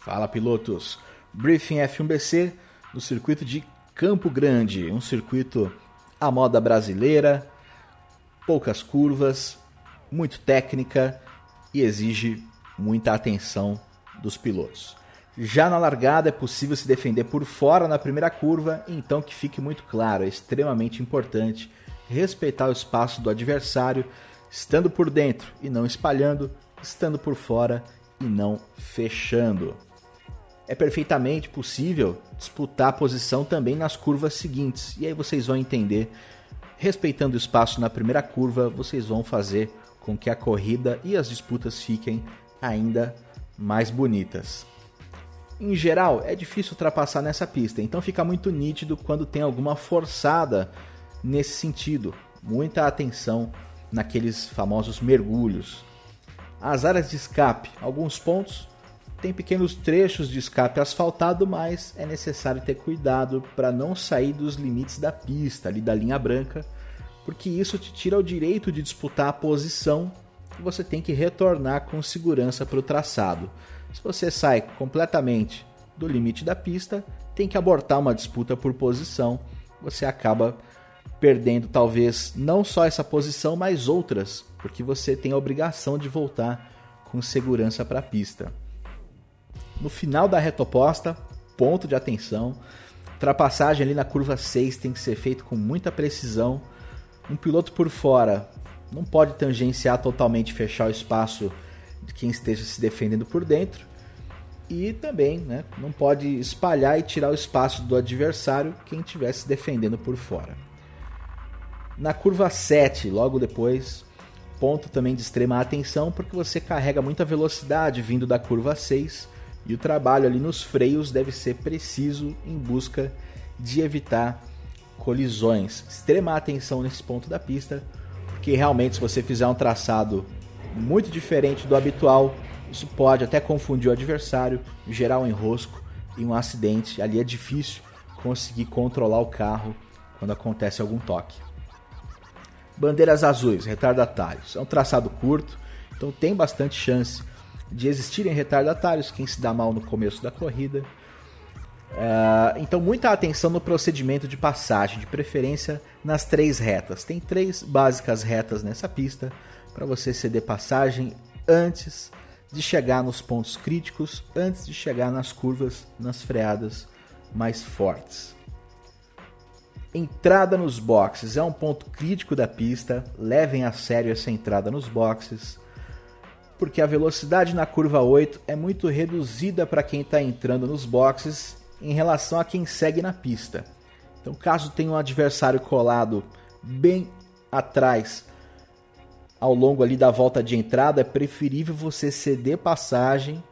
Fala pilotos, Briefing F1BC no circuito de Campo Grande, um circuito à moda brasileira, poucas curvas, muito técnica e exige muita atenção dos pilotos. Já na largada é possível se defender por fora na primeira curva, então que fique muito claro, é extremamente importante respeitar o espaço do adversário, estando por dentro e não espalhando, estando por fora e não fechando é perfeitamente possível disputar a posição também nas curvas seguintes. E aí vocês vão entender, respeitando o espaço na primeira curva, vocês vão fazer com que a corrida e as disputas fiquem ainda mais bonitas. Em geral, é difícil ultrapassar nessa pista, então fica muito nítido quando tem alguma forçada nesse sentido. Muita atenção naqueles famosos mergulhos. As áreas de escape, alguns pontos tem pequenos trechos de escape asfaltado, mas é necessário ter cuidado para não sair dos limites da pista, ali da linha branca, porque isso te tira o direito de disputar a posição e você tem que retornar com segurança para o traçado. Se você sai completamente do limite da pista, tem que abortar uma disputa por posição, você acaba perdendo talvez não só essa posição, mas outras, porque você tem a obrigação de voltar com segurança para a pista no final da reta oposta, ponto de atenção. Ultrapassagem ali na curva 6 tem que ser feito com muita precisão. Um piloto por fora não pode tangenciar totalmente, fechar o espaço de quem esteja se defendendo por dentro. E também né, não pode espalhar e tirar o espaço do adversário quem estiver se defendendo por fora. Na curva 7, logo depois, ponto também de extrema atenção, porque você carrega muita velocidade vindo da curva 6 e o trabalho ali nos freios deve ser preciso em busca de evitar colisões. Extrema atenção nesse ponto da pista, porque realmente se você fizer um traçado muito diferente do habitual, isso pode até confundir o adversário, gerar um enrosco e um acidente. Ali é difícil conseguir controlar o carro quando acontece algum toque. Bandeiras azuis, retardatários. É um traçado curto, então tem bastante chance de existirem retardatários, quem se dá mal no começo da corrida. Uh, então, muita atenção no procedimento de passagem, de preferência nas três retas. Tem três básicas retas nessa pista para você ceder passagem antes de chegar nos pontos críticos, antes de chegar nas curvas, nas freadas mais fortes. Entrada nos boxes é um ponto crítico da pista. Levem a sério essa entrada nos boxes porque a velocidade na curva 8 é muito reduzida para quem está entrando nos boxes em relação a quem segue na pista. Então, caso tenha um adversário colado bem atrás ao longo ali da volta de entrada, é preferível você ceder passagem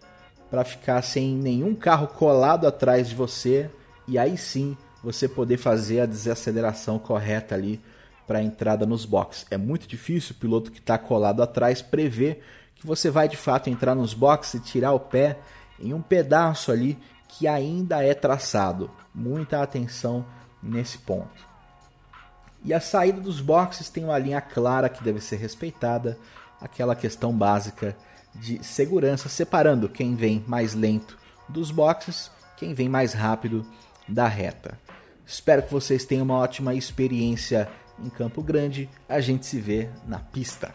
para ficar sem nenhum carro colado atrás de você e aí sim você poder fazer a desaceleração correta ali para a entrada nos boxes. É muito difícil o piloto que está colado atrás prever que você vai de fato entrar nos boxes e tirar o pé em um pedaço ali que ainda é traçado. Muita atenção nesse ponto. E a saída dos boxes tem uma linha clara que deve ser respeitada, aquela questão básica de segurança, separando quem vem mais lento dos boxes, quem vem mais rápido da reta. Espero que vocês tenham uma ótima experiência em Campo Grande. A gente se vê na pista.